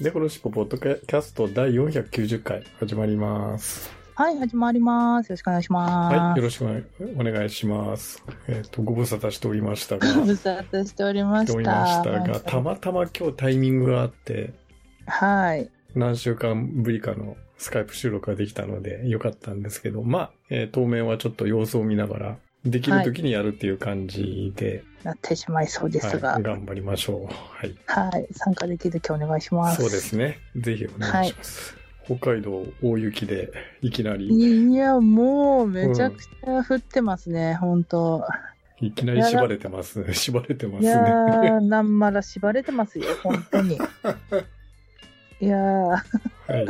猫のしっぽポッドキャスト第490回始まります。はい、始まります。よろしくお願いします。はい、よろしくお願いします。えっ、と、ご無沙汰しておりましたが、ご無沙汰しておりましておりした。ましたが、たまたま今日タイミングがあって、はい。何週間ぶりかのスカイプ収録ができたのでよかったんですけど、まあ、えー当面はちょっと様子を見ながら、できる時にやるっていう感じで、なってしまいそうですが、は、はいい。頑張りましょう。はい。参加できる時お願いします。そうですね。ぜひお願いします。北海道大雪でいきなり、いや、もうめちゃくちゃ降ってますね、本当いきなり縛れてますね。縛れてますいやなんまら縛れてますよ、本当に。いやー、はい。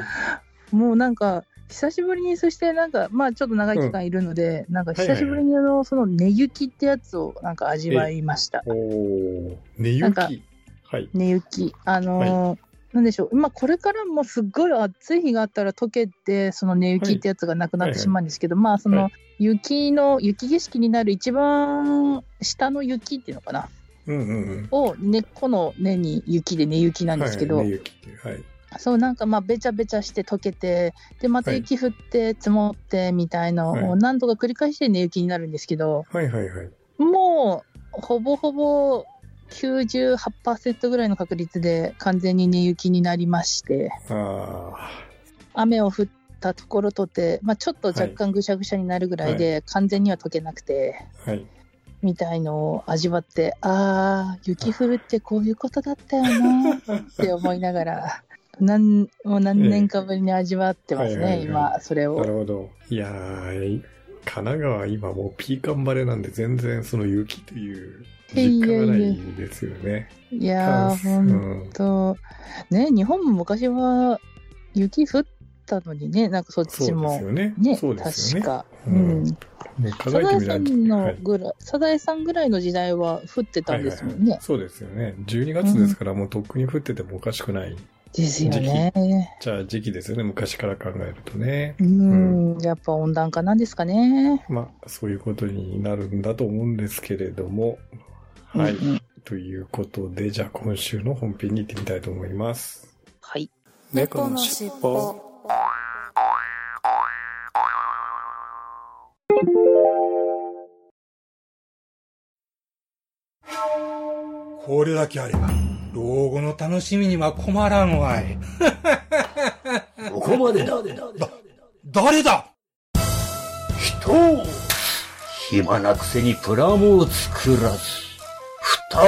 もうなんか、久しぶりに、そしてなんか、まあちょっと長い期間いるので、なんか久しぶりにあの、その根雪ってやつをなんか味わいました。おー、寝なんか雪。はい。根雪。あのーなんでしょう。まあ、これからもすっごい暑い日があったら溶けて、その根雪ってやつがなくなってしまうんですけど、まあ、そはの雪の、雪景色になる一番下の雪っていうのかな？うんうんうん。を根っこの根に雪で根雪なんですけど、はい。はい。そうなんかまあべちゃべちゃして溶けて、で、また雪降って積もってみたいのはいを何度か繰り返して根雪になるんですけど、はいはいはい。もう、ほぼほぼ98%ぐらいの確率で完全に根雪になりまして、あ雨を降ったところとて、まあ、ちょっと若干ぐしゃぐしゃになるぐらいで、完全には溶けなくて、ー、はい。みたいのを味わって、ああ、雪降るってこういうことだったよなって思いながら、なんもう何年かぶりに味わってますね、はいはいはい今、それなを。るほど。いやー、神奈川今もうピーカン晴れなんで全然その雪という実感がないですよね。いやー、ほんと、ね、日本も昔は雪降ったのにね、なんかそっちも。そうですよね。確か。ううんう考サザエさ。んのはいぐらい、サザエさんぐらいの時代は降ってたんですもんね。そうですよね。12月ですからもうとっくに降っててもおかしくない。ですよね。じゃあ時期ですよね。昔から考えるとね。うん、やっぱ温暖化なんですかね。まあ、そういうことになるんだと思うんですけれども。はい。うんうんということで、じゃあ今週の本編に行ってみたいと思います。はい。猫のしっぽこれだけあれば、老後の楽しみには困らんわい。ここまでだ。誰だ？人を暇なくせにプラモを作らず、蓋、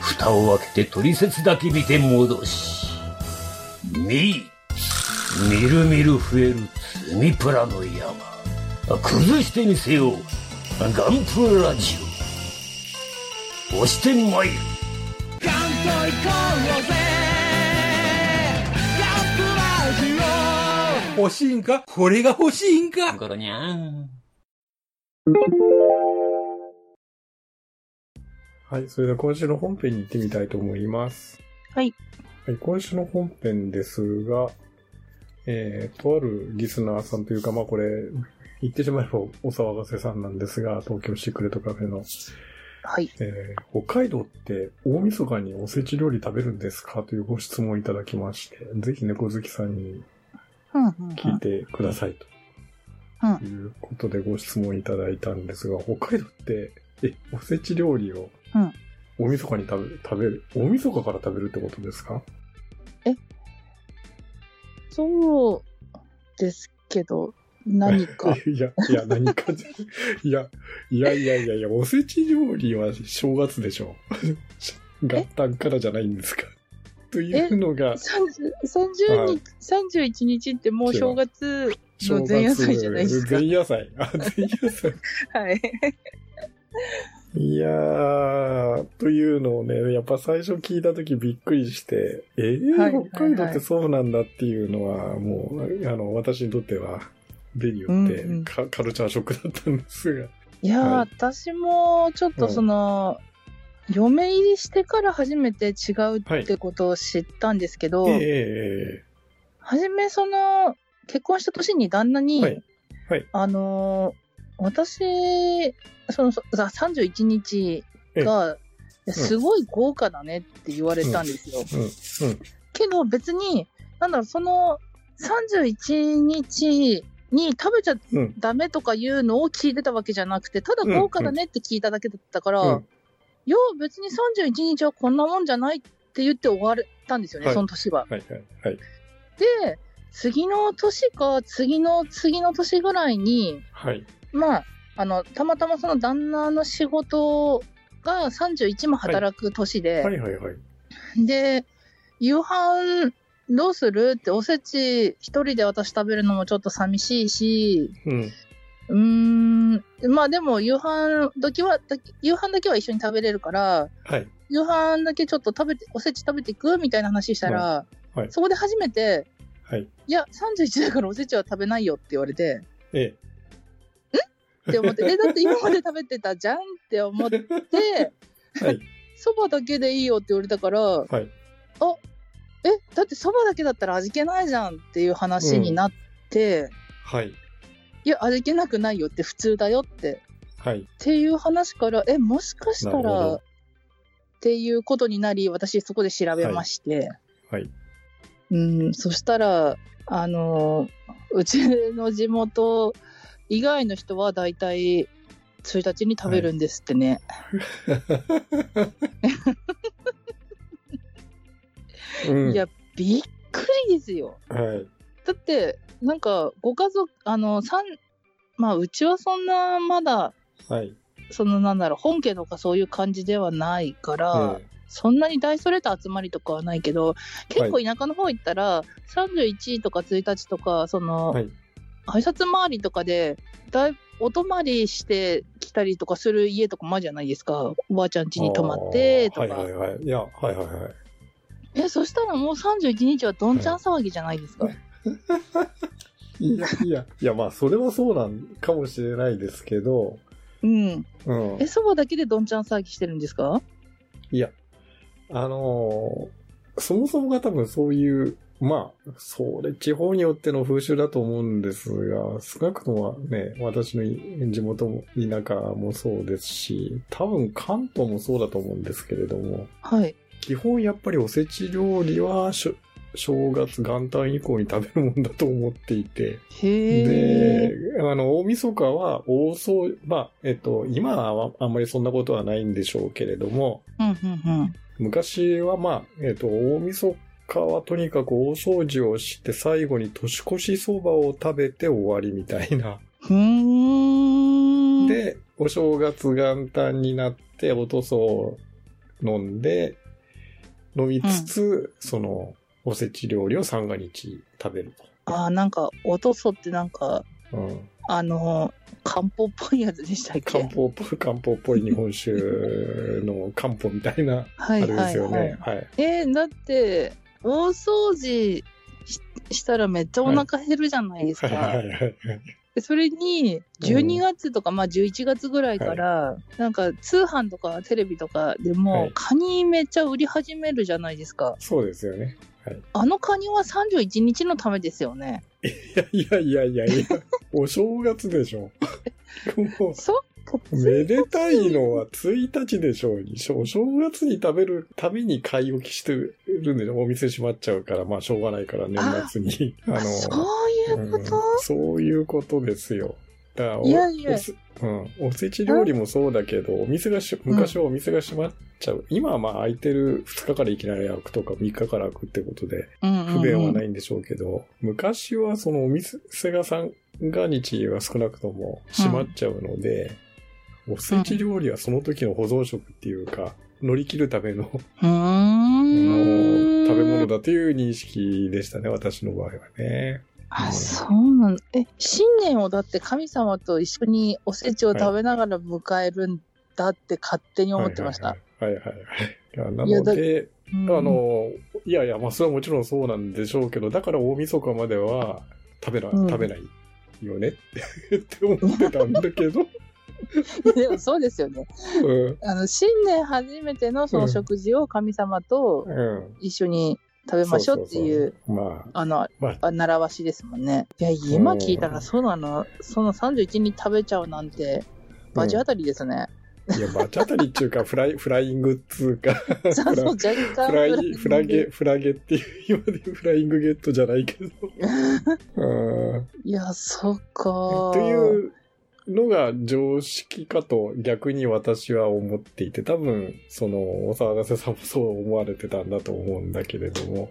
蓋を開けて取説だけ見て戻し、み、みるみる増える積みプラの山。崩してみせよう。ガンプラジオ。押してまいる。欲しいんか？これが欲しいんか？ゴロニャン。はい。それでは今週の本編に行ってみたいと思います。はい。はい、今週の本編ですが、えー、とあるリスナーさんというか、まあこれ、言ってしまえばお騒がせさんなんですが、東京シークレットカフェの、はい。えー北海道って大晦日におせち料理食べるんですか？というご質問をいただきまして、ぜひ猫好きさんに聞いてくださいうん。ということでご質問いただいたんですが、北海道って、え、おせち料理をうん。大晦日に食べ食べる、大晦日から食べるってことですか？そうですけど、何か。いや、いや、何かいや、いやいやいやいや、おせち料理は正月でしょ。元旦からじゃないんですか。というのが、30 30はい日、31日ってもう正月正の前夜祭じゃないですか。前夜祭。あ、前夜祭。はい。いやー、というのをね、やっぱ最初聞いた時びっくりして、えー？はいはい北海道ってそうなんだっていうのは、もう、あの、私にとっては、例によってうんうん。カ、カルチャーショックだったんですが。いやー、はい。私もちょっとその、嫁入りしてから初めて違うってことを知ったんですけど、ええ初めその、結婚した年に旦那に、はい。はい。あのー私、その、そさ31日が、すごい豪華だねって言われたんですよ。うん、うん。けど別に、なんだろう、その31日に食べちゃうんダメとかいうのを聞いてたわけじゃなくて、ただ豪華だねって聞いただけだったから、うんいや、別に31日はこんなもんじゃないって言って終われたんですよね、はいその年は。はい、はい、はい。で、次の年か、次の次の年ぐらいに、はい。まあ、あの、たまたまその旦那の仕事が31も働く年で、はい、はい、はい。で、夕飯どうする？っておせち一人で私食べるのもちょっと寂しいし、うん。うーん、まあでも夕飯時は、だ夕飯だけは一緒に食べれるから、はい。夕飯だけちょっと食べて、おせち食べていくみたいな話したら、はいそこで初めて、はい。いや、31だからおせちは食べないよって言われて、えって思って、え、だって今まで食べてたじゃんって思って、え。はい。そばだけでいいよって言われたから、はい。え、だってそばだけだったら味気ないじゃんっていう話になって、はい。いや、味気なくないよって普通だよって。はい。っていう話から、え、もしかしたら、っていうことになり、私そこで調べまして、はい。うん、そしたら、あの、うちの地元以外の人は大体、1日に食べるんですってね。うん。いや、びっくりですよ。はい。だって、なんか、ご家族、あの、三、まあ、うちはそんな、まだ、はい。その、なんだろう、本家とかそういう感じではないから、えそんなに大それた集まりとかはないけど、結構田舎の方行ったら、31とか1日とか、その、はい挨拶回りとかで、だいお泊まりしてきたりとかする家とかもあるじゃないですか。おばあちゃん家に泊まってとか。はいはいはい。いや、はいはいはい。え、そしたらもう31日はどんちゃん騒ぎじゃないですか？いやいや、いやまあ、それはそうなんかもしれないですけど、うん。うんえ、。そばだけでどんちゃん騒ぎしてるんですか？いや、あのーそもそもが多分そういう、まあ、それ地方によっての風習だと思うんですが、少なくともね、私の地元も田舎もそうですし、多分関東もそうだと思うんですけれども、はい。基本やっぱりおせち料理は正月元旦以降に食べるもんだと思っていて。で、あの、大晦日は大掃まあ、えっと、今はあんまりそんなことはないんでしょうけれども、うんうんうん。昔はまあ、えっと、大晦日はとにかく大掃除をして最後に年越しそばを食べて終わりみたいな。で、お正月元旦になっておとそを飲んで、飲みつつ、その、おせち料理を三が日食べるあーなんか、おとそってなんか、と。うん。あの、漢方っぽいやつでしたっけ？漢方っぽい、漢方っぽい日本酒の漢方みたいな、はあれですよね。はい。はい。えーだって、大掃除ししたらめっちゃお腹減るじゃないですか。はいはいはいはい。でそれに、12月とか、まあ11月ぐらいから、なんか通販とかテレビとかでも、はいカニめっちゃ売り始めるじゃないですか。そうですよね。はい。あのカニは31日のためですよね。いやいやいやいやいや、お正月でしょ。もうそ。めでたいのは1日でしょうに。お正月に食べるために買い置きしてるんでしょ。お店閉まっちゃうから、まあしょうがないから年末に。あの、そういうこと、うんそういうことですよ。だからおいやいやうん、おせち料理もそうだけど、お店がし、昔はお店が閉まっちゃう。今はまあ空いてる2日からいきなり開くとか3日から開くってことで、うんうんうん不便はないんでしょうけど、昔はそのお店が三が日は少なくとも閉まっちゃうので、おせち料理はその時の保存食っていうか、乗り切るためのうーん。食べ物だという認識でしたね、私の場合はね。あ、そうなんえ、新年をだって神様と一緒におせちを食べながら迎えるっだって勝手に思ってました。はいはいはいはい。いやないやだので、うんあの、いやいや、まあ、それはもちろんそうなんでしょうけど、だから大晦日までは食べな、うん食べないよねって思ってたんだけど、でもそうですよね。うん、あの、新年初めてのその食事を神様とうん。一緒に食べましょうっていう、まあの、まああ習わしですもんね。いや、今聞いたら、そうなの、その31に食べちゃうなんて、バチ当たりですね。あ、いや、バチ当たりっていうか、フライ、フライングっつうか、フそうそう、ラ若干フライ、フラゲ、フラゲっていう、今でフライングゲットじゃないけど。うん。いや、そっか。というのが常識かと逆に私は思っていて、多分、その、お騒がせさんもそう思われてたんだと思うんだけれども。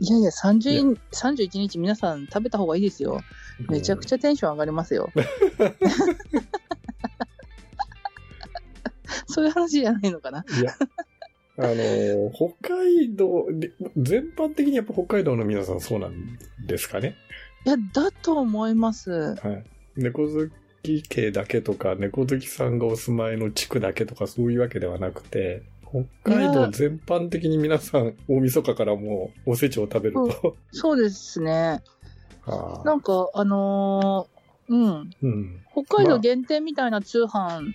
いやいや、30 31日皆さん食べた方がいいですよ。めちゃくちゃ。ゃテンション上がりますよ。そういう話じゃないのかないや、あの、北海道、で全般的にやっぱ北海道の皆さんそうなんですかね？いや、だと思います。はい。猫好き系だけとか、猫好きさんがお住まいの地区だけとかそういうわけではなくて、北海道全般的に皆さん大晦日からもうおせちを食べると。そうですね。なんか、あのーうん。うん。北海道限定みたいな通販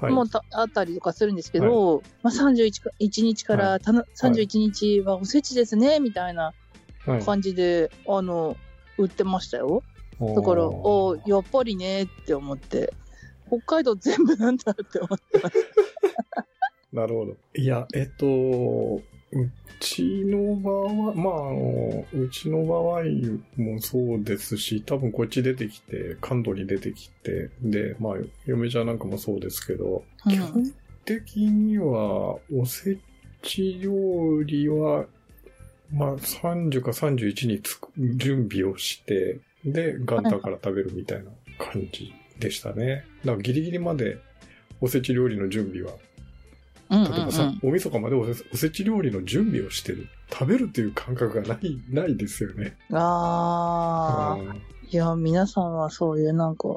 はい。もたあったりとかするんですけど、まあ、31か1日からたの31日はおせちですね、みたいなはい感じで、あの、売ってましたよ。だから、おやっぱりねって思って、北海道全部なんだって思ってます。なるほど。いや、えっと、うちの場合、まあ、あの、うちの場合もそうですし、多分こっち出てきて、関東に出てきて、で、まあ、嫁ちゃんなんかもそうですけど、うん基本的には、おせち料理は、まあ、30か31につく準備をして、で、元旦から食べるみたいな感じでしたね。だからギリギリまでおせち料理の準備はうんうん例えばさ、うん大晦日までおせおせち料理の準備をしてる。食べるっていう感覚がない、ないですよね。ああ、うんいや、皆さんはそういうなんか、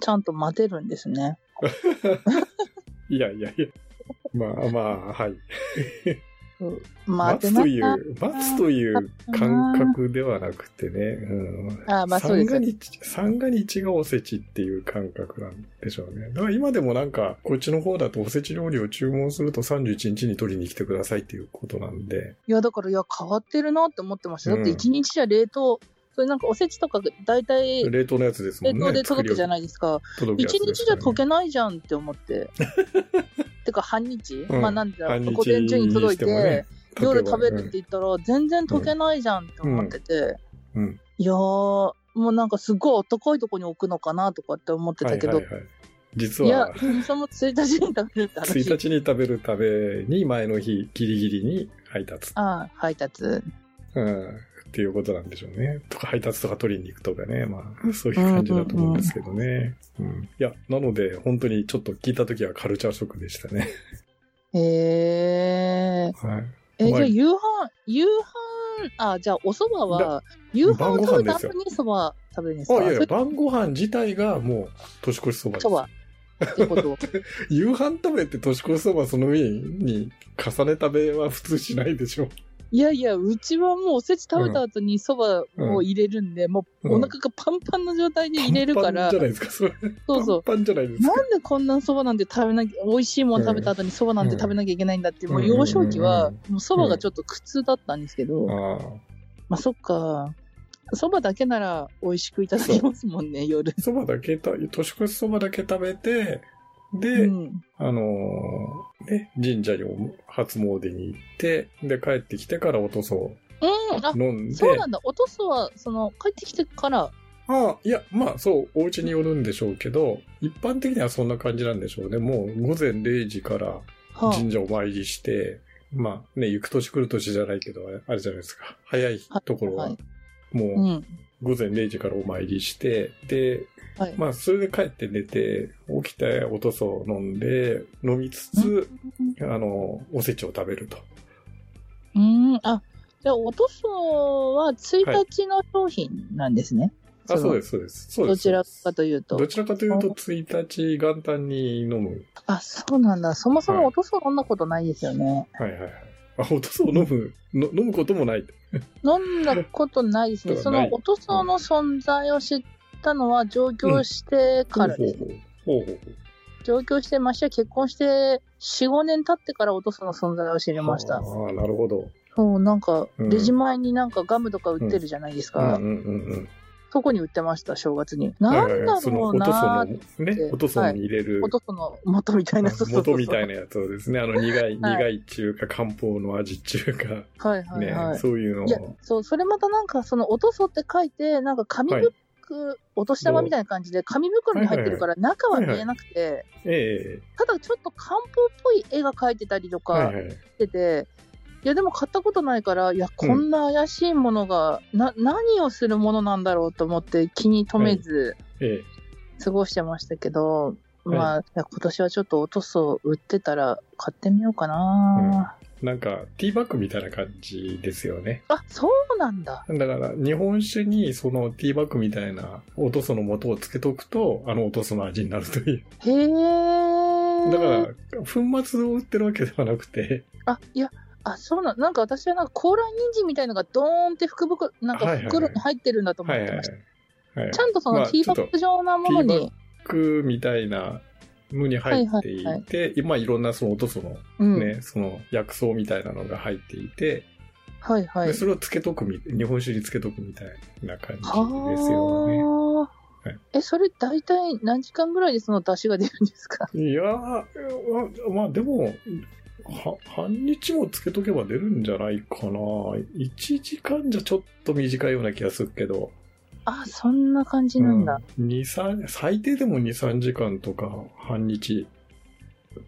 ちゃんと待てるんですね。いやいやいや。まあまあ、はい。うん待待つとい。う、待つという感覚ではなくてね。うん。あーまあそうです三が日、三が日がおせちっていう感覚なんでしょうね。だから今でもなんか、こっちの方だとおせち料理を注文すると31日に取りに来てくださいっていうことなんで。いや、だから、いや、変わってるなって思ってました。だってうん一日じゃ冷凍、それなんかおせちとか大体冷凍のやつですもんね。冷凍で届くじゃいないですか。一ね日じゃ溶けないじゃんって思って。てか、半日、うんまあなんだろう、午前中に届いて、ね夜食べるって言ったら、全然溶けないじゃんって思ってて。うんうんいやー、もうなんかすごい暖かいとこに置くのかなとかって思ってたけど、はいはいはい、実いやは、、そもそも1日に食べるって話。1日に食べるために前の日ギリギリに配達。ああ、配達。うん。っていうことなんでしょうね。とか配達とか取りに行くとかね。まあ、そういう感じだと思うんですけどね。うんいや、なので、本当にちょっと聞いた時はカルチャーショックでしたね。へえ。はい。え、じゃあはい夕飯、夕飯、あ、じゃあお蕎麦は、夕飯を食べた後に蕎麦食べるんですか？あ、いやいや、晩ご飯自体がもう年越しそばです蕎。麦。夕飯食べて年越しそばその上に重ね食べは普通しないでしょ。いやいや、うちはもうおせち食べた後に蕎麦を入れるんで、もうお腹がパンパンの状態で入れるから、パンパンじゃないですか、それ。そうそう。パンパンじゃないですか。なんでこんな蕎麦なんて食べなきゃ、美味しいもん食べた後に蕎麦なんて食べなきゃいけないんだって、もう幼少期は、もう蕎麦がちょっと苦痛だったんですけど、ああ。まあそっか。蕎麦だけなら美味しくいただけますもんね、夜。そばだけた、年越しそばだけ食べて、で、うん。あのーね、神社に初詣に行って、で、帰ってきてからおとそをうん、あ、飲んで、そうなんだ。おとすは、その、帰ってきてから、ああ、いや、まあそう、お家によるんでしょうけど、一般的にはそんな感じなんでしょうね。もう午前0時からはあ、神社お参りして、まあね、行く年来る年じゃないけど、あれじゃないですか。早いところは、はいもう、うん。午前0時からお参りして、で、はい。まあ、それで帰って寝て、起きておとそを飲んで、飲みつつ、あの、おせちを食べると。うん、あ、じゃあ、おとすは1日の商品なんですね。あ、そのそうです、そうです。そうです。どちらかというとど。ちらかというと、1日元旦に飲む。あ、そうなんだ。そもそはいもおとそ飲んだことないですよね。はいはいはい。あ、おとそを飲む、の飲むこともない。飲んだことないですね。そのおとその存在を知ったのは上京してからです。上京して、ましてや結婚して4、5年経ってからおとその存在を知りましたあ。あ、なるほど。そう、なんか、うんレジ前になんかガムとか売ってるじゃないですか。そこに売ってました、正月に。はないんだろうおとそなの、ね、おとそに入れる。お、とその元みたいな、そうそうそう元みたいなやつをですね、あの苦い、はい。苦い中華、漢方の味中華、はいはいねは、い。そういうのいやを、、そう、それまたなんか、その、おとそって書いて、なんか紙はい袋、お年玉みたいな感じで、紙袋に入ってるから、中は見えなくて、えただちょっと漢方っぽい絵が描いてたりとえか。してて、いや、でも買ったことないから、いや、こんな怪しいものが、な、何をするものなんだろうと思って気に留めずえ過ごしてましたけど、はいまあ、今年はちょっとおとそ売ってたら買ってみようかな、えなんか、ティーバッグみたいな感じですよね。あ、そうなんだ。だから、日本酒にそのティーバッグみたいなおとその素をつけとくと、あのおとその味になるという。へえ。だから、粉末を売ってるわけではなくて、あ、いや、あ、そうなん、なんか私はなんか高麗人参みたいのがドーンって福袋、なんか袋に入ってるんだと思ってました。はい。ちゃんとそまあのティーバッグ状なものちょっに、クみたいなのに入っていて、はいろんなそのおとそのうん。ね、その薬草みたいなのが入っていて、はいはいで。それをつけとくみ、日本酒につけとくみたいな感じですよね。はあはい。え、それ大体何時間ぐらいでその出汁が出るんですか？いやー、ままあでも、は、半日もつけとけば出るんじゃないかな。1時間じゃちょっと短いような気がするけど。あ、そんな感じなんだ。うん、2、3最低でも2、3時間とか、半日、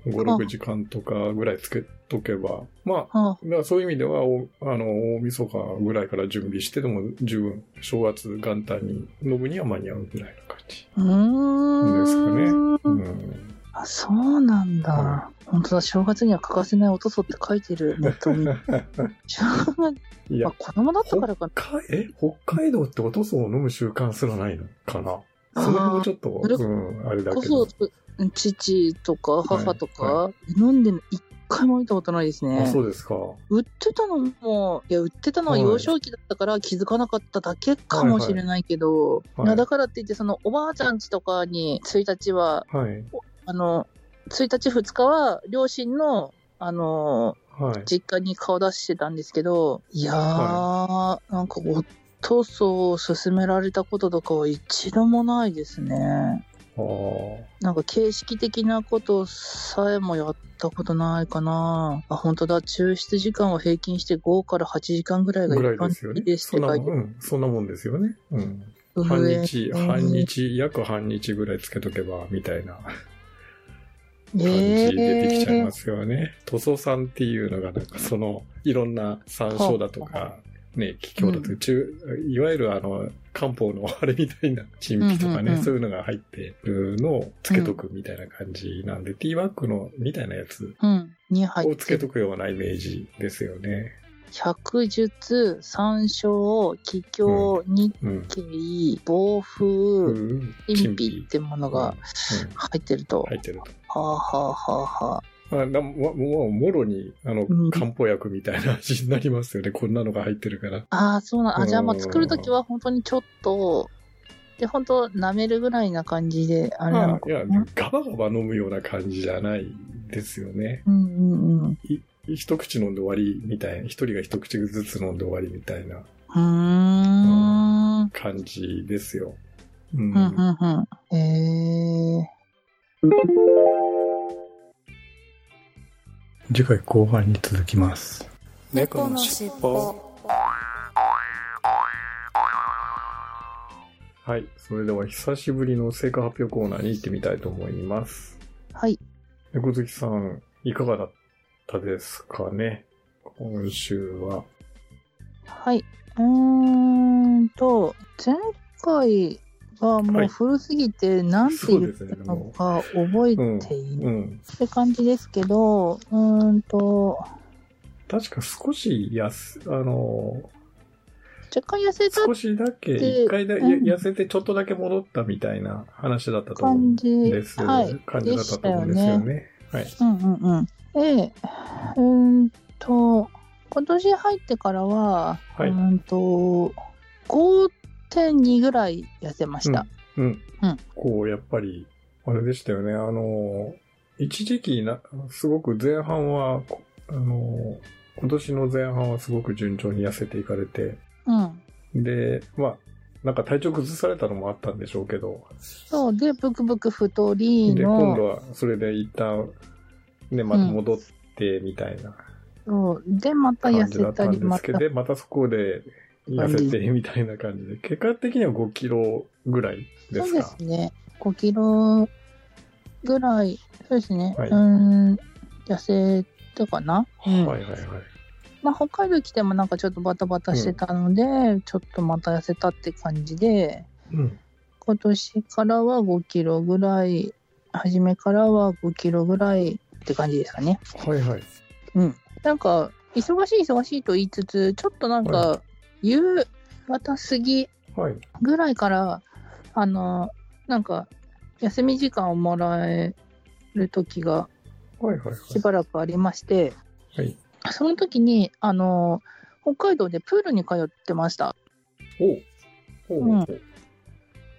5、6時間とかぐらいつけとけば、まあ、はだからそういう意味では、おあの、大晦日ぐらいから準備してでも十分、正月元旦に飲むには間に合うぐらいの感じ。ですかねうん。あ、そうなんだ。は本当だ、正月には欠かせないおとそって書いてる。ネットに 正月、いやあ、、子供だったからかな。かえ北海道っておとそを飲む習慣すらないのかなその辺もちょっと、うん、あれだこけどそ。、父とか母とか、は飲んで一回も見たことないですあ、ね。そうですか。売ってたのも、いや、売ってたのは幼少期だったから気づかなかっただけかもしれないけど、はいはいだからって言って、そのおばあちゃん家とかに1日は、はい。あの、1日2日は両親の、あの、はい。実家に顔出してたんですけど、いやー、なんかお父祖を勧められたこととかは一度もないですね。なんか形式的なことさえもやったことないかな。あ、本当だ。抽出時間は平均して5から8時間ぐらいが一般ですよね的。ですって書いてそんなもん、うん、そんなもんですよね。うん。半日、えー半。日、約半日ぐらいつけとけば、みたいな感じえ出てきちゃいまー、すよね。塗装酸っていうのが、なんかその、いろんな山椒だとはか、ね、気境だとか、中いわゆるあの、漢方のあれみたいな、陳皮とかね、うんうんうんそういうのが入ってるのをつけとくみたいな感じなんで、ティーバッグのみたいなやつをつけ。とくようなイメージですよね。百術、山椒、気境、日うん。経、暴風、うん陳皮ってものがうん入ってると。入ってると。はあはあはあはあ。まあ、なももう、もろに、あのうん、漢方薬みたいな味になりますよね。こんなのが入ってるから。ああ、そうなん。あ、じゃあまあうん作るときは本当にちょっと、で、本当舐めるぐらいな感じで、あれなのかいやな。、ガバガバ飲むような感じじゃないですよね。うんうんうん。い一口飲んで終わりみたいな、一人が一口ずつ飲んで終わりみたいなうーん。感じですよ。うん。うんうんうん。え次回後半に続きます。猫のしっぽはい。それでは久しぶりの成果発表コーナーに行ってみたいと思います。ー、はい。猫好きさん、いかがだったですかね今週は。はい。うーんと、前回はもはいう古すぎて、なんて言ったのか覚えていないうん。って感じですけど、うーんと、確か少し安、あの、若干痩せた少しだけ、で一回だ、うんや痩せてちょっとだけ戻ったみたいな話だったと思う感んじ、です。はい、感じだったと思うんですよね。はい。うんうんうん。で、うーんと、今年入ってからは、はいうーんと、5.2ぐらい痩せました。うん。うんこう、やっぱり、あれでしたよね。あの、一時期な、すごく前半は、こあの、今年の前半はすごく順調に痩せていかれて、うん。で、まあ、なんか体調崩されたのもあったんでしょうけど、そう、で、ブクブク太りで、今度の、はそれで一旦、ね、また戻ってみたいなそう。で、また痩せったり、また。でまたそこで痩せてみたいな感じで、結果的には5キロぐらいでそうですかすね。5キロぐらい、そうですね。はい。うーん、痩せたかな、うん。はいはいはい。まあ、北海道来てもなんかちょっとバタバタしてたので、ちょっとまた痩せたって感じで、うん。今年からは5キロぐらい、初めからは5キロぐらいって感じですかね。はいはい。うん。なんか、忙しい忙しいと言いつつ、ちょっとなんはか、夕方過ぎはい。ぐらいから、あの、なんか、休み時間をもらえる時がはいはいはい。しばらくありまして、はい。その時に、あの、北海道でプールに通ってました。おお、うん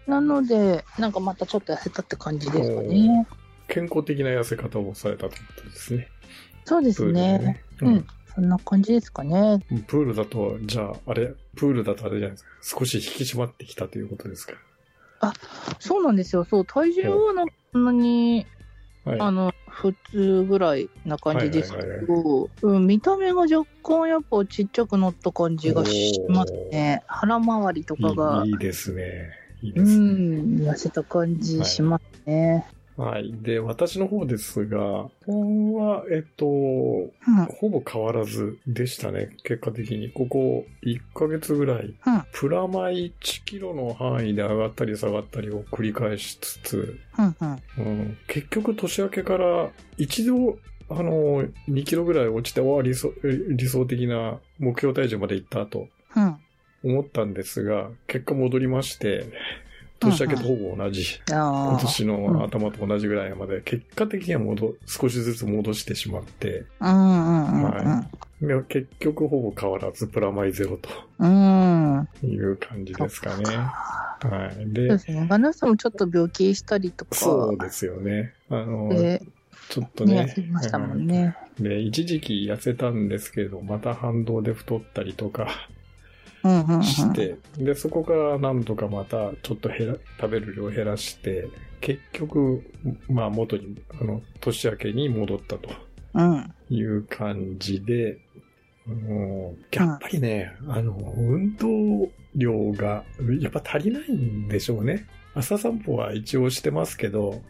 なので、なんかまたちょっと痩せたって感じですかね。健康的な痩せ方をされたということですね。そうですプールでね。ううんん。そんな感じですかね。プールだと、じゃあ、あれ、プールだとあれじゃないですか。少し引き締まってきたということですか。そうなんですよ。そう、体重はそんなに、はい。あの、普通ぐらいな感じですけど、うん、見た目が若干やっぱちっちゃくなった感じがしますね。腹回りとかがいいですね。いいうでん、すね。痩せた感じしますね。はい。で、私の方ですが、本は、えっと、うん、ほぼ変わらずでしたね。結果的に。ここ1ヶ月ぐらい、うんプラマイ1キロの範囲で上がったり下がったりを繰り返しつつ、うん、うん。うん、結局年明けから一度、あの、2キロぐらい落ちて、わあ理想、理想的な目標体重まで行ったとうん。思ったんですが、結果戻りまして、年明けとほぼ同じ。今あ年の頭と同じぐらいまで、結果的には戻、少しずつ戻してしまって、結局ほぼ変わらずプラマイゼロうん。うん。という感じですかね。はい。そうでで、すね。ガナさんもちょっと病気したりとか。そうですよね。あの、で、ちょっとね、ね。痩せましたもんね。で、一時期痩せたんですけど、また反動で太ったりとかうん、うん、うん。して、で、そこからなんとかまたちょっと減ら、食べる量を減らして、結局、まあ元に、あの、年明けに戻ったと。いう感じで、うんやっぱりね、あの、運動量が、やっぱ足りないんでしょうね。朝散歩は一応してますけど、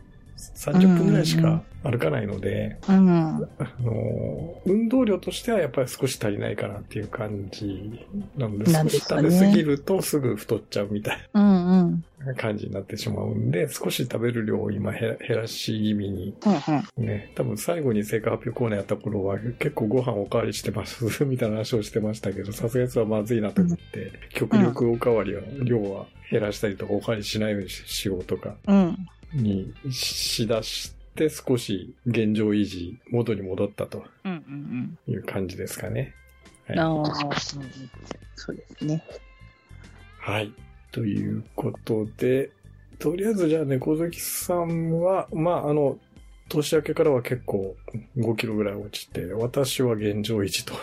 30分ぐらいしか歩かないので、うん。あの、運動量としてはやっぱり少し足りないかなっていう感じなので、なん少し食べ過ぎるとすぐ太っちゃうみたいうん、うん。な感じになってしまうんで、少し食べる量を今減らし気味に、うん、ね、多分最後に成果発表コーナーやった頃は結構ご飯おかわりしてますみたいな話をしてましたけど、さすがやつはまずいなと思って、極力おかわりは、量は減らしたりとかおかわりしないようにしようとかうん。にしだして少し現状維持、元に戻ったという感じですかね。うん。はい。ああ、そうですね。はい。ということで、とりあえずじゃあ猫好きさんは、まあ、あの、年明けからは結構5キロぐらい落ちて、私は現状維持と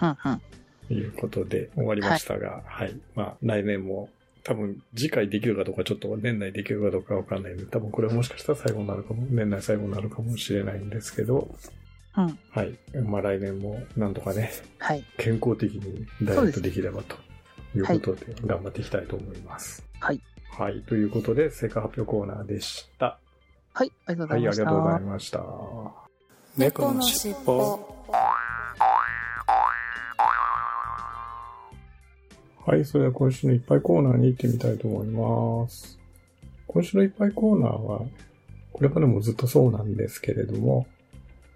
うん、うん。いうことで終わりましたが、はい。まあ、来年も多分次回できるかどうかちょっと年内できるかどうかわかんないんで、多分これもしかしたら最後になるかも、年内最後になるかもしれないんですけど、うん。はい。まあ来年もなんとかね、はい。健康的にダイエットできればということで頑張っていきたいと思います。はい。はい。ということで、成果発表コーナーでした。はい。ありがとうごはい、ありざいました。がとうございました。猫のしっぽはい、それでは今週のいっぱいコーナーに行ってみたいと思います。今週のいっぱいコーナーは、これまでもずっとそうなんですけれども、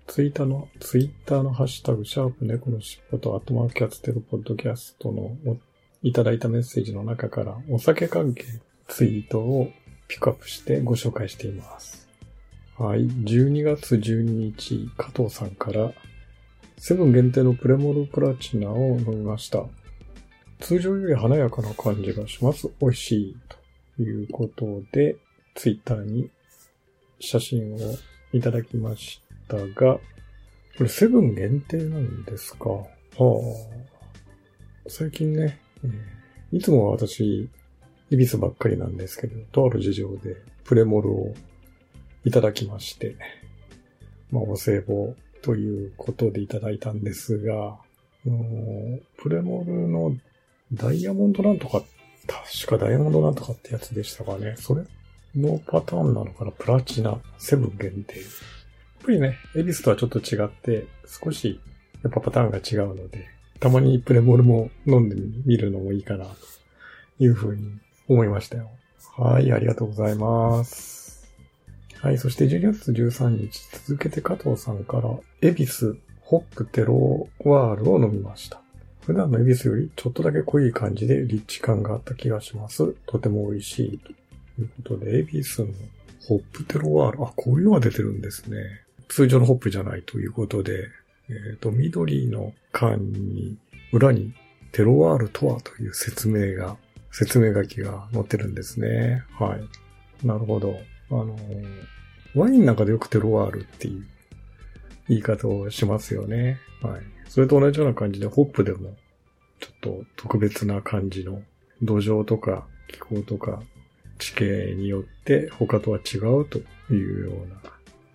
ツイッターの、ツイッターのハッシュタグ、シャープ猫のしっぽと、アットマーキャッツテルポッドキャストのいただいたメッセージの中からお酒関係ツイートをピックアップしてご紹介しています。はい。12月12日、加藤さんから、セブン限定のプレモルプラチナを飲みました。通常より華やかな感じがします。美味しい。ということで、ツイッターに写真をいただきましたが、これセブン限定なんですか？はあ。最近ね、いつもは私、恵比寿ばっかりなんですけど、とある事情でプレモルをいただきまして、まあ、お歳暮ということでいただいたんですが、プレモルのダイヤモンドなんとか、確かダイヤモンドなんとかってやつでしたかね。それのパターンなのかな？プラチナ、セブン限定。やっぱりね、エビスとはちょっと違って、少しやっぱパターンが違うので、たまにプレモルも飲んでみるのもいいかな、というふうに思いましたよ。はい、ありがとうございます。はい、そして12月13日、続けて加藤さんから、エビス、ホップテロワールを飲みました。普段のエビスよりちょっとだけ濃い感じでリッチ感があった気がします。とても美味しい。ということで、エビスのホップテロワール、あ、こういうのが出てるんですね。通常のホップじゃないということで、えっ、と、緑の缶に、裏にテロワールとはという説明が、説明書きが載ってるんですね。はい。なるほど。あの、ワインなんかでよくテロワールっていう言い方をしますよね。はい。それと同じような感じで、ホップでも、ちょっと特別な感じの土壌とか気候とか地形によって他とは違うというような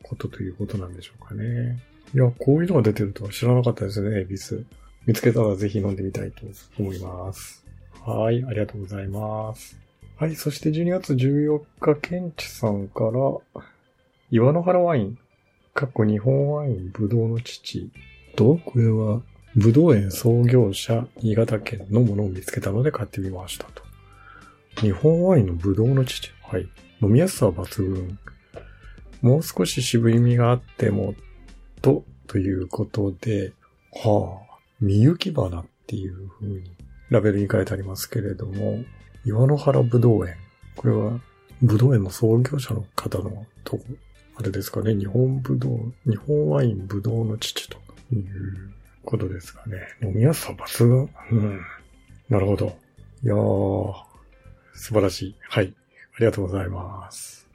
ことということなんでしょうかね。いや、こういうのが出てるとは知らなかったですね、エビス。見つけたらぜひ飲んでみたいと思います。はい、ありがとうございます。はい、そして12月14日、ケンチさんから、岩の原ワイン、かっこ日本ワイン、ぶどうの父と、これは、ぶどう園創業者、新潟県のものを見つけたので買ってみましたと。日本ワインのぶどうの父。はい。飲みやすさは抜群。もう少し渋い味があっても、と、ということで、はあ、みゆき花っていう風にラベルに書いてありますけれども、岩の原ぶどう園。これは、ぶどう園の創業者の方のとこ、あれですかね、日本ぶどう、日本ワインぶどうの父ということですかね。飲みやすさ抜群。うん。なるほど。いやー、素晴らしい。はい。ありがとうございます。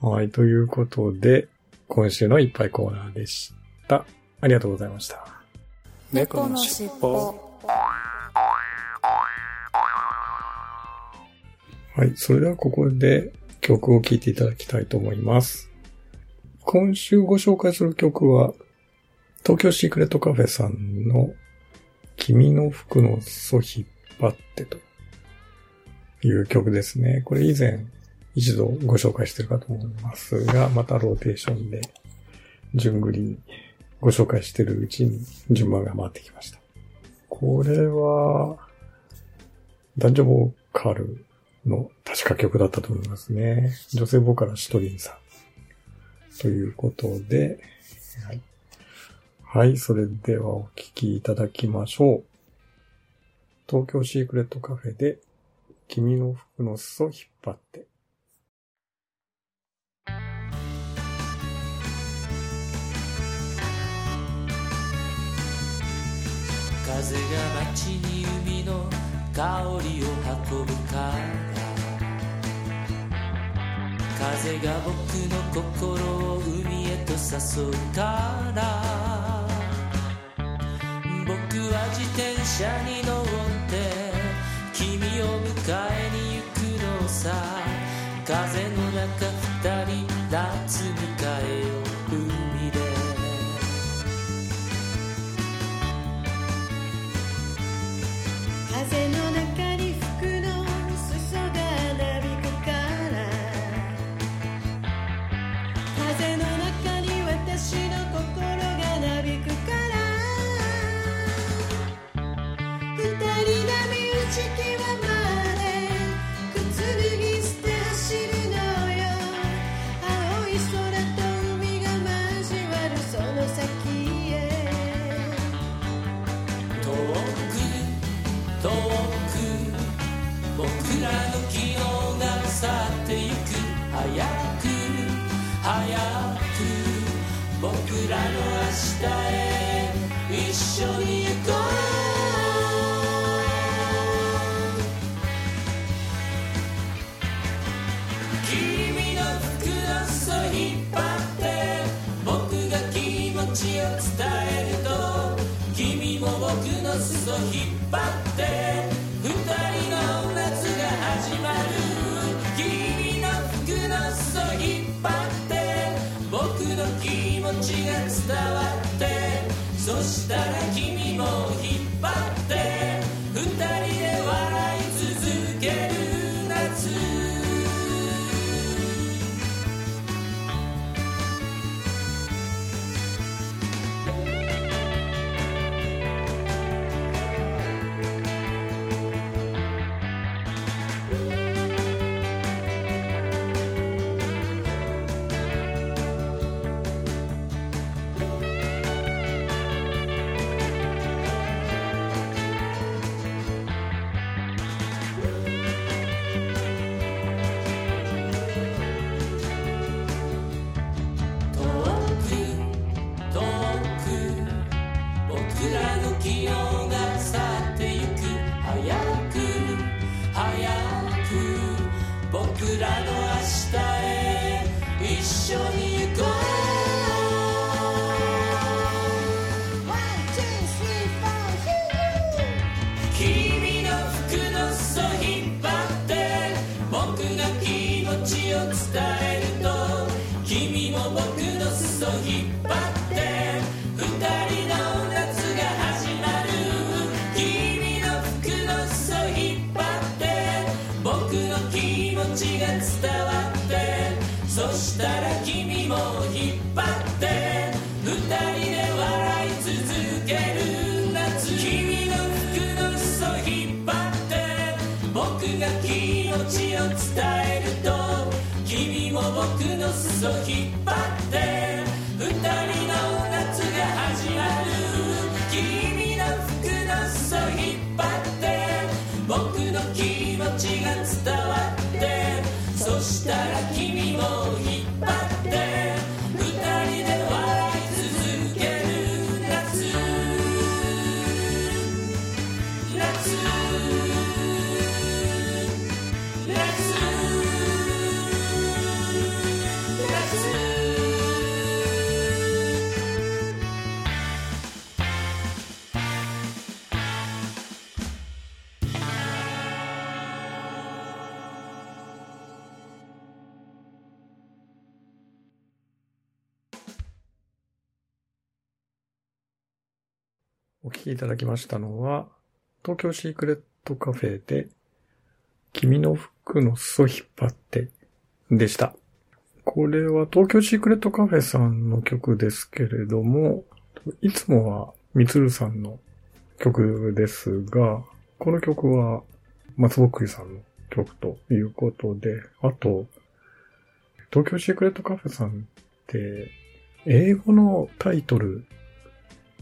はい。ということで、今週のいっぱいコーナーでした。ありがとうございました。猫のしっぽはい。それではここで曲を聴いていただきたいと思います。今週ご紹介する曲は、東京シークレットカフェさんの君の服の裾引っ張ってという曲ですね。これ以前一度ご紹介してるかと思いますが、またローテーションで順繰りにご紹介してるうちに順番が回ってきました。これは、男女ボーカルの確か曲だったと思いますね。女性ボーカルはシトリンさん。ということで、はい。はい、それではお聴きいただきましょう。東京シークレットカフェで、君の服の裾引っ張って。風が街に海の香りを運ぶから風が僕の心を海へと誘うから僕は自転車に乗って君を迎えに行くのさ。風のらの昨日が去ってゆく。早く早く僕らの明日へ一緒に行こう。君の服の裾引っ張って僕が気持ちを伝えると君も僕の裾引っ張って Bye. きいただきましたのは、東京シークレットカフェで、君の服の裾引っ張ってでした。これは東京シークレットカフェさんの曲ですけれども、いつもはみつるさんの曲ですが、この曲は松ぼっくりさんの曲ということで、あと、東京シークレットカフェさんって、英語のタイトル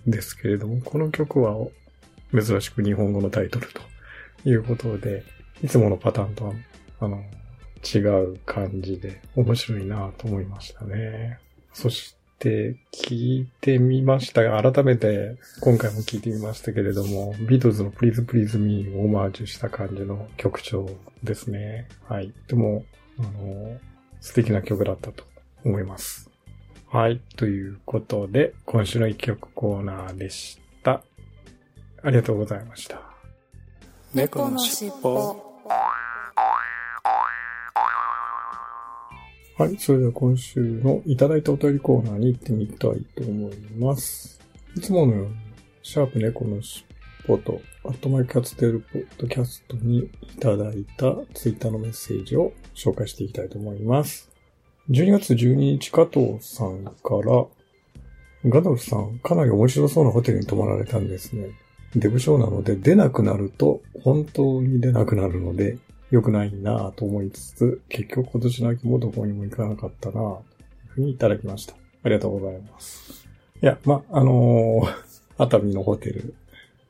ですけれども、この曲は珍しく日本語のタイトルということで、いつものパターンとは、あの、違う感じで面白いなと思いましたね。そして、聞いてみましたが、改めて今回も聞いてみましたけれども、ビートルズの Please Please Me をオマージュした感じの曲調ですね。はい。でも、あの、素敵な曲だったと思います。はい。ということで、今週の一曲コーナーでした。ありがとうございました。猫のしっぽはい。それでは今週のいただいたお便りコーナーに行ってみたいと思います。いつものように、シャープ猫のしっぽと、アットマイキャツテルポッドキャストにいただいたツイッターのメッセージを紹介していきたいと思います。12月12日加藤さんから、ガドフさん、かなり面白そうなホテルに泊まられたんですね。デブ賞なので出なくなると本当に出なくなるので良くないなぁと思いつつ、結局今年の秋もどこにも行かなかったなぁというふうにいただきました。ありがとうございます。いや、ま、あのー 熱海のホテル、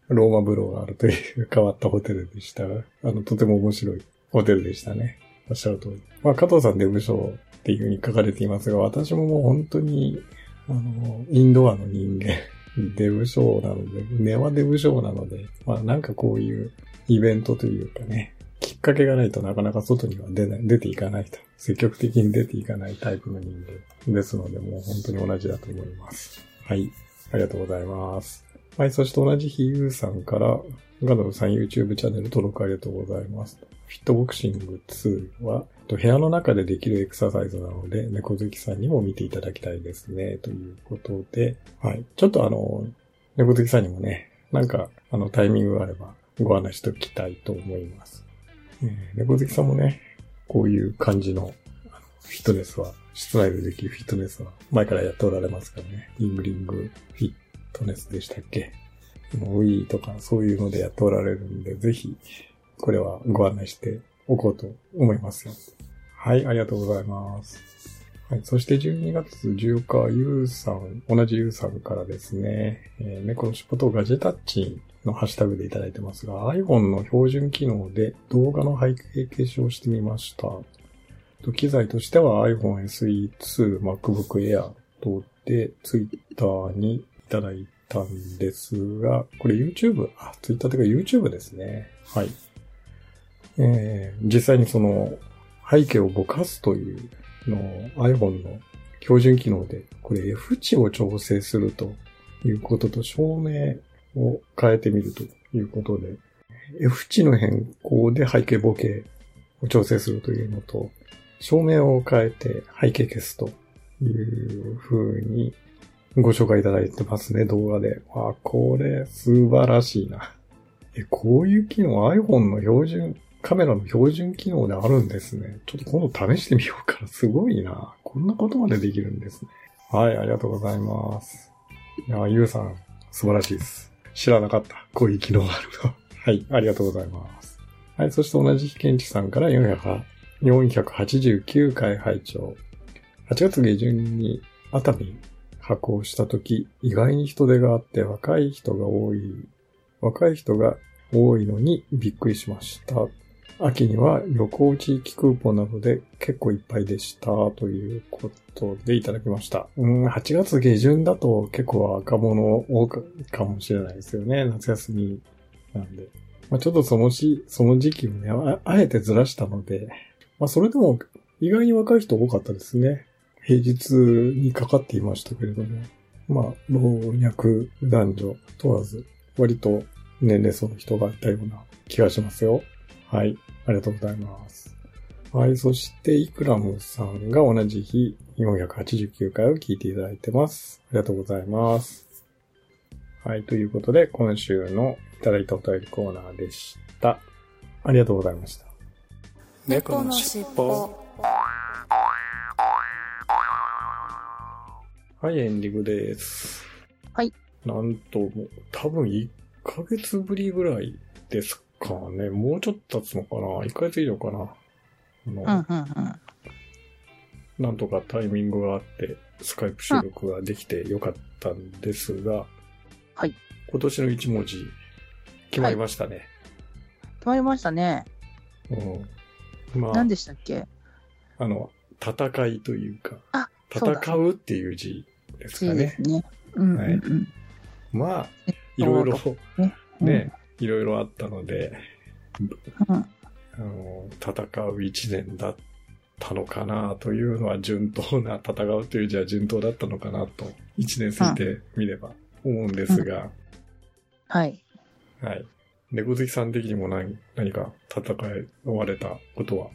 ローマ風呂があるという変わったホテルでした、あの、とても面白いホテルでしたね。おっしゃる通り。まあ、加藤さんデブ賞っていう風に書かれていますが、私ももう本当に、あの、インドアの人間、デブ賞なので、根はデブ賞なので、まあなんかこういうイベントというかね、きっかけがないとなかなか外には出ない、出ていかないと。積極的に出ていかないタイプの人間ですので、もう本当に同じだと思います。はい。ありがとうございます。はい。そして同じ日、ゆうさんから、ガドルさん YouTube チャンネル登録ありがとうございます。フィットボクシング2は、と部屋の中でできるエクササイズなので、猫好きさんにも見ていただきたいですね。ということで、はい。ちょっとあの、猫好きさんにもね、なんか、あの、タイミングがあれば、ご案内しておきたいと思います。えー猫好きさんもね、こういう感じの、フィットネスは、室内でできるフィットネスは、前からやっておられますからね。イングリングフィットネスでしたっけ？ウィーとかそういうのでやっておられるんで、ぜひ、これはご案内しておこうと思いますよ。はい、ありがとうございます。はい、そして12月10日、ゆうさん、同じゆうさんからですね、えー猫のしっぽとガジェタッチのハッシュタグでいただいてますが、iPhone の標準機能で動画の背景消しをしてみました。機材としては iPhone SE2、MacBook Air 等で Twitter にいただいたんですが、これ YouTube、あ、Twitter というか YouTube ですね。はい。えー実際にその背景をぼかすというのを iPhone の標準機能で、これ F 値を調整するということと照明を変えてみるということで、F 値の変更で背景ボケを調整するというのと、照明を変えて背景消すという風にご紹介いただいてますね、動画で。わあ、これ素晴らしいな。え、こういう機能 iPhone の標準、カメラの標準機能であるんですね。ちょっと今度試してみようかな。すごいな。こんなことまでできるんですね。はい、ありがとうございます。いや、ゆうさん、素晴らしいです。知らなかった。こういう機能があるの。はい、ありがとうございます。はい、そして同じ日健治さんから400 489回拝聴8月下旬に熱海発行した時、意外に人手があって若い人が多い、若い人が多いのにびっくりしました。秋には旅行地域クーポンなどで結構いっぱいでしたということでいただきました。うん、8月下旬だと結構若者多かかもしれないですよね。夏休みなんで。まあ、ちょっとそのし、その時期をね、ああえてずらしたので、まあそれでも意外に若い人多かったですね。平日にかかっていましたけれども。まあ、老若男女問わず、割と年齢層の人がいたような気がしますよ。はい。ありがとうございます。はい。そして、イクラムさんが同じ日489回を聞いていただいてます。ありがとうございます。はい。ということで、今週のいただいたお便りコーナーでした。ありがとうございました。猫のしっぽはい、エンディングです。はい。なんと、もう、多分1ヶ月ぶりぐらいですかね。もうちょっと経つのかな ?1 ヶ月以上かな？あの、うんうんうん。なんとかタイミングがあって、スカイプ収録ができてよかったんですが、はい。今年の1文字、決まりましたね。決まりましたね。うん。まあ何、でしたっけ？あの、戦いというか、あ。戦うっていう字ですいいかね。ですね。うんうんうん。まあ、いろいろ、ね。ね、いろいろあったので、うん。あの、戦う一年だったのかなというのは順当な、戦うという字は順当だったのかなと、一年過ぎてみれば思うんですが、はい。はい。猫好きさん的にも何何か戦いわれたことは、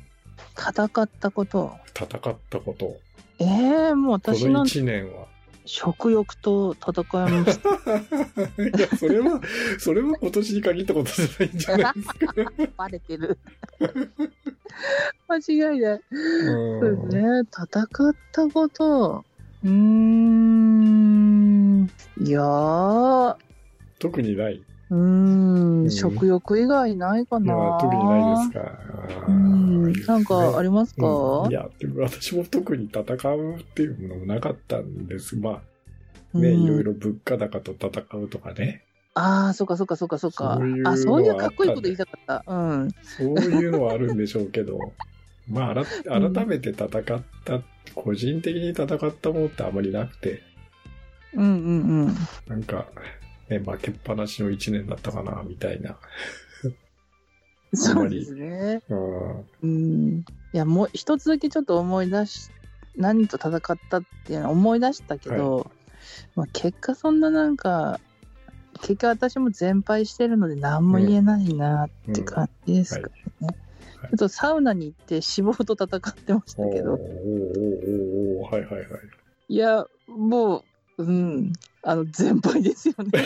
戦ったこと。戦ったこと、ええもうこ私のの一年は。食欲と戦いました。いや、それは、それは今年に限ったことじゃないんじゃないですか。バレてる。間違いない。そうですね。戦ったこと。うーん。いやー。特にない。うーん、ん食欲以外ないかな。特にないですか。うん、なんかありますか、うんいや、でも私も特に戦うっていうのもなかったんです。まあ、ね、うんいろいろ物価高と戦うとかね。ああ、そっかそっかそっかそっか。そういうあ、そういうかっこいいこと言いたかった。うん。そういうのはあるんでしょうけど、まあ、改めて戦った、個人的に戦ったものってあまりなくて、うんうんうん。なんか、ね、負けっぱなしの一年だったかな、みたいな。そうですね。うん。うん。いや、もう一つだけちょっと思い出し、何と戦ったっていうのは思い出したけど、まあ結果そんななんか、結果私も全敗してるので何も言えないなって感じですかね。はいちょっとサウナに行って脂肪と戦ってましたけど、おーおーおーおーはいはいはい。いや、もう、うん、あの、全敗ですよね。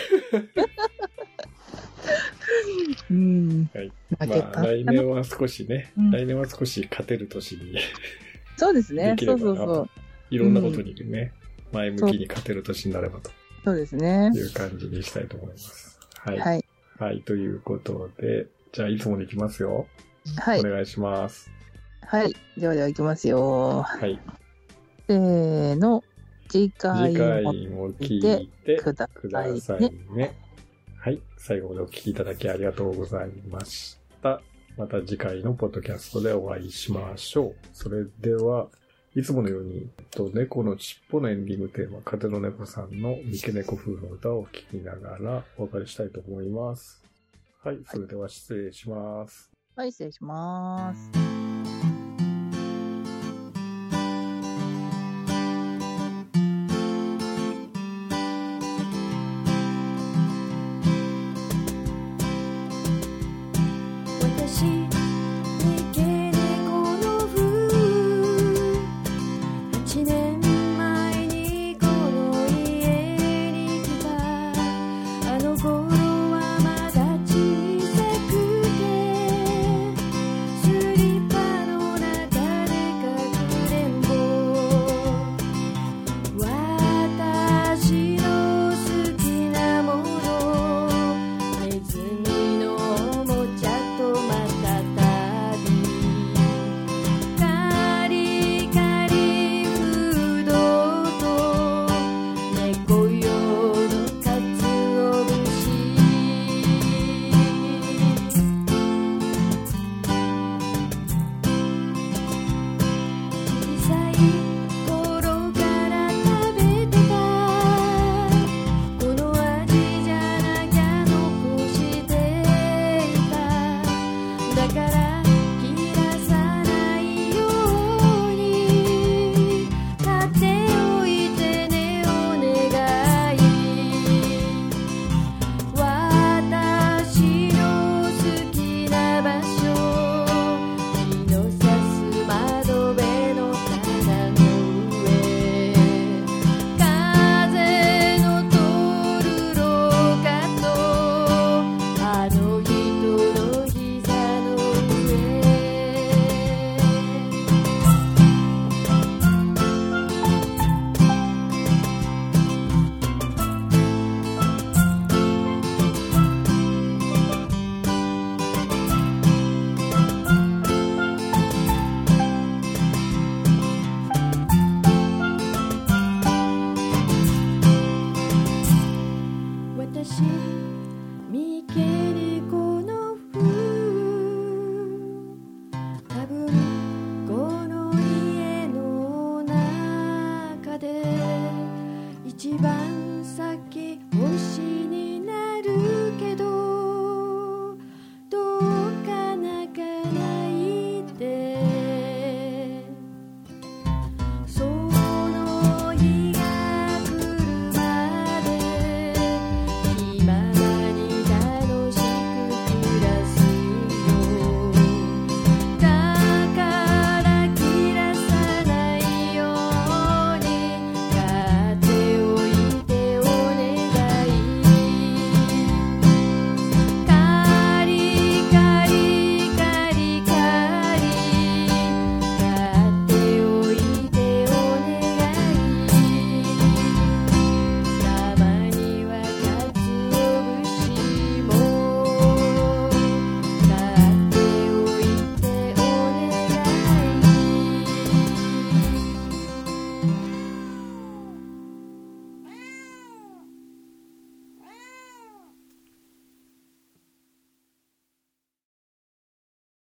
うん。はいまあ、来年は少しね、うん来年は少し勝てる年に そうですねそうそうそう。いろんなことにね、前向きに勝てる年になればとそうですね。いう感じにしたいと思います。はい。ははい。い。ということで、じゃあいつもに行きますよ。はいお。願いします。はい。ではでは行きますよ。はい。せーの。次回もも聞いてくださいさいね。ね。はい。最後までお聞きいただきありがとうございました。また次回のポッドキャストでお会いしましょう。それでは、いつものように、えっと猫の尻尾のエンディングテーマ、風の猫さんの三毛猫風の歌を聴きながらお別れしたいと思います。はい。それでは失礼します。はい、失礼します。